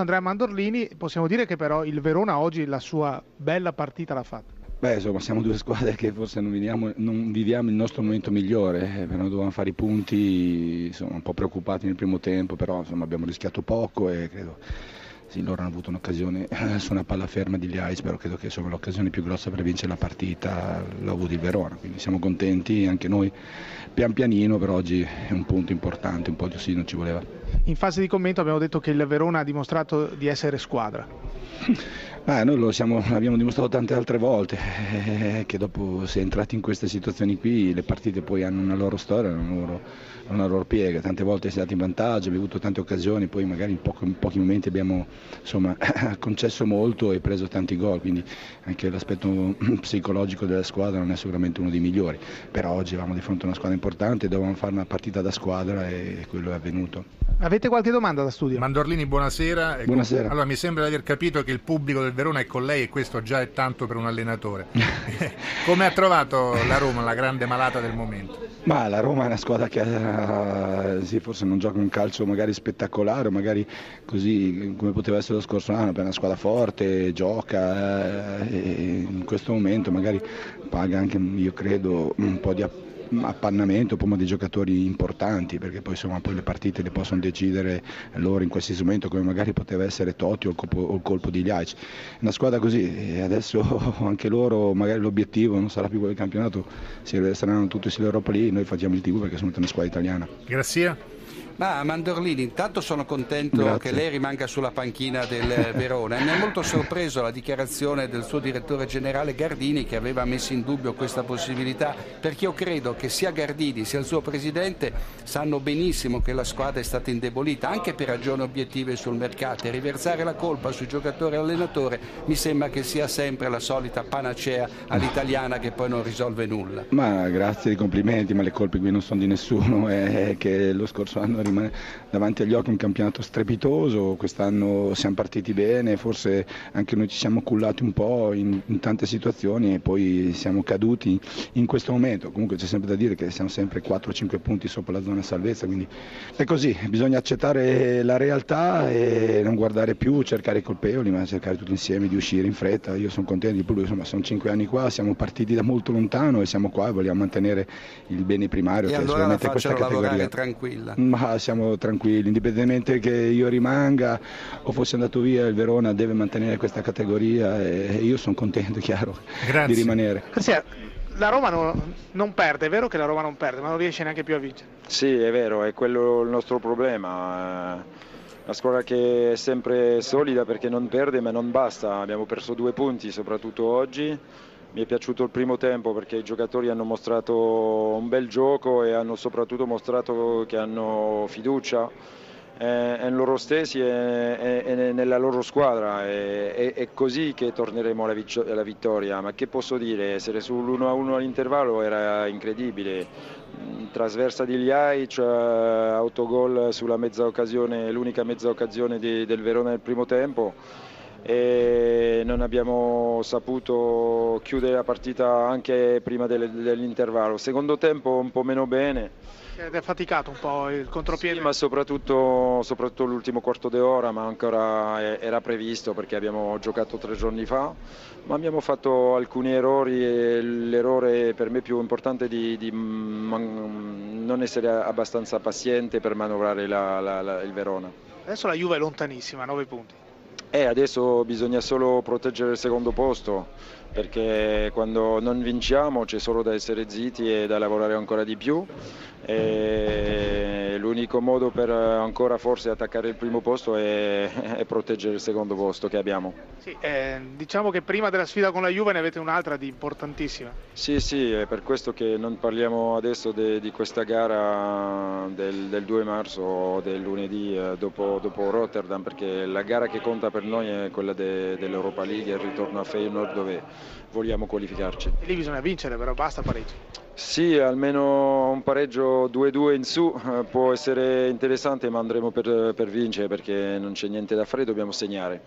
Andrea Mandorlini, possiamo dire che però il Verona oggi la sua bella partita l'ha fatta. Beh, insomma, siamo due squadre che forse non viviamo, non viviamo il nostro momento migliore, eh, però dovevamo fare i punti, insomma, un po' preoccupati nel primo tempo, però insomma, abbiamo rischiato poco e credo sì, loro hanno avuto un'occasione eh, su una palla ferma di Liais, però credo che insomma, l'occasione più grossa per vincere la partita l'ha avuto il Verona, quindi siamo contenti, anche noi pian pianino, però oggi è un punto importante, un po' di ossigeno ci voleva. In fase di commento abbiamo detto che il Verona ha dimostrato di essere squadra. Eh, noi lo siamo, l'abbiamo dimostrato tante altre volte, eh, che dopo si è entrati in queste situazioni qui, le partite poi hanno una loro storia, una loro, una loro piega, tante volte si è dato in vantaggio, abbiamo avuto tante occasioni, poi magari in, poco, in pochi momenti abbiamo insomma, concesso molto e preso tanti gol, quindi anche l'aspetto psicologico della squadra non è sicuramente uno dei migliori, però oggi eravamo di fronte a una squadra importante, dovevamo fare una partita da squadra e quello è avvenuto. Avete qualche domanda da studio? Mandorlini, buonasera. Buonasera. Allora, mi sembra di aver capito che il pubblico del Verona è con lei e questo già è tanto per un allenatore. Come ha trovato la Roma, la grande malata del momento? Ma la Roma è una squadra che uh, sì, forse non gioca un calcio magari spettacolare, magari così come poteva essere lo scorso anno, è una squadra forte, gioca uh, e in questo momento magari paga anche, io credo, un po' di appoggio appannamento come dei giocatori importanti perché poi insomma poi le partite le possono decidere loro in qualsiasi momento come magari poteva essere Totti o il colpo, o il colpo di Liaic una squadra così e adesso anche loro magari l'obiettivo non sarà più quello del campionato saranno tutti sull'Europa lì noi facciamo il TV perché sono una squadra italiana. Grazie ma Mandorlini, intanto sono contento Grazie. che lei rimanga sulla panchina del Verona. Mi ha molto sorpreso la dichiarazione del suo direttore generale Gardini che aveva messo in dubbio questa possibilità, perché io credo che sia Gardini sia il suo presidente sanno benissimo che la squadra è stata indebolita anche per ragioni obiettive sul mercato e riversare la colpa sui giocatori e allenatore mi sembra che sia sempre la solita panacea all'italiana che poi non risolve nulla. Ma grazie dei complimenti, ma le colpe qui non sono di nessuno, è che lo scorso anno rimane davanti agli occhi un campionato strepitoso, quest'anno siamo partiti bene, forse anche noi ci siamo cullati un po' in, in tante situazioni e poi siamo caduti in questo momento, comunque c'è sempre da dire che siamo sempre 4-5 punti sopra la zona salvezza, quindi è così, bisogna accettare la realtà e non guardare più, cercare i colpevoli, ma cercare tutti insieme di uscire in fretta, io sono contento di più, insomma sono 5 anni qua, siamo partiti da molto lontano e siamo qua e vogliamo mantenere il bene primario E che allora la facciano lavorare categoria. tranquilla. Ma siamo tranquilli, indipendentemente che io rimanga o fosse andato via, il Verona deve mantenere questa categoria e io sono contento, chiaro, Grazie. di rimanere. Sì, la Roma non, non perde, è vero che la Roma non perde, ma non riesce neanche più a vincere. Sì, è vero, è quello il nostro problema. Eh, Una squadra che è sempre solida perché non perde ma non basta. Abbiamo perso due punti, soprattutto oggi. Mi è piaciuto il primo tempo perché i giocatori hanno mostrato un bel gioco e hanno soprattutto mostrato che hanno fiducia eh, in loro stessi e, nella loro squadra. È, così che torneremo alla, vittoria. Ma che posso dire? Essere sull'1-1 all'intervallo era incredibile. Mm, Trasversa di Liaic, eh, autogol sulla mezza occasione, l'unica mezza occasione del Verona nel primo tempo e non abbiamo saputo chiudere la partita anche prima del- dell'intervallo. Secondo tempo un po' meno bene. Ed è faticato un po' il contropiede. Sì, ma soprattutto, soprattutto l'ultimo quarto d'ora, ma ancora era previsto perché abbiamo giocato tre giorni fa, ma abbiamo fatto alcuni errori e l'errore per me più importante è di, di non essere abbastanza paziente per manovrare la- la- la- il Verona. Adesso la Juve è lontanissima, 9 punti. E adesso bisogna solo proteggere il secondo posto, perché quando non vinciamo c'è solo da essere zitti e da lavorare ancora di più. E l'unico modo per ancora forse attaccare il primo posto è, è proteggere il secondo posto che abbiamo. Sì, eh, diciamo che prima della sfida con la Juve ne avete un'altra di importantissima. Sì, sì, è per questo che non parliamo adesso de- di questa gara del, del 2 marzo o del lunedì eh, dopo, dopo Rotterdam, perché la gara che conta per noi è quella de- dell'Europa League, il ritorno a Feyenoord dove vogliamo qualificarci. E lì bisogna vincere, però basta pareggio. Sì, almeno un pareggio 2-2 in su eh, può essere interessante, ma andremo per, per vincere perché non c'è niente da fare, dobbiamo segnare.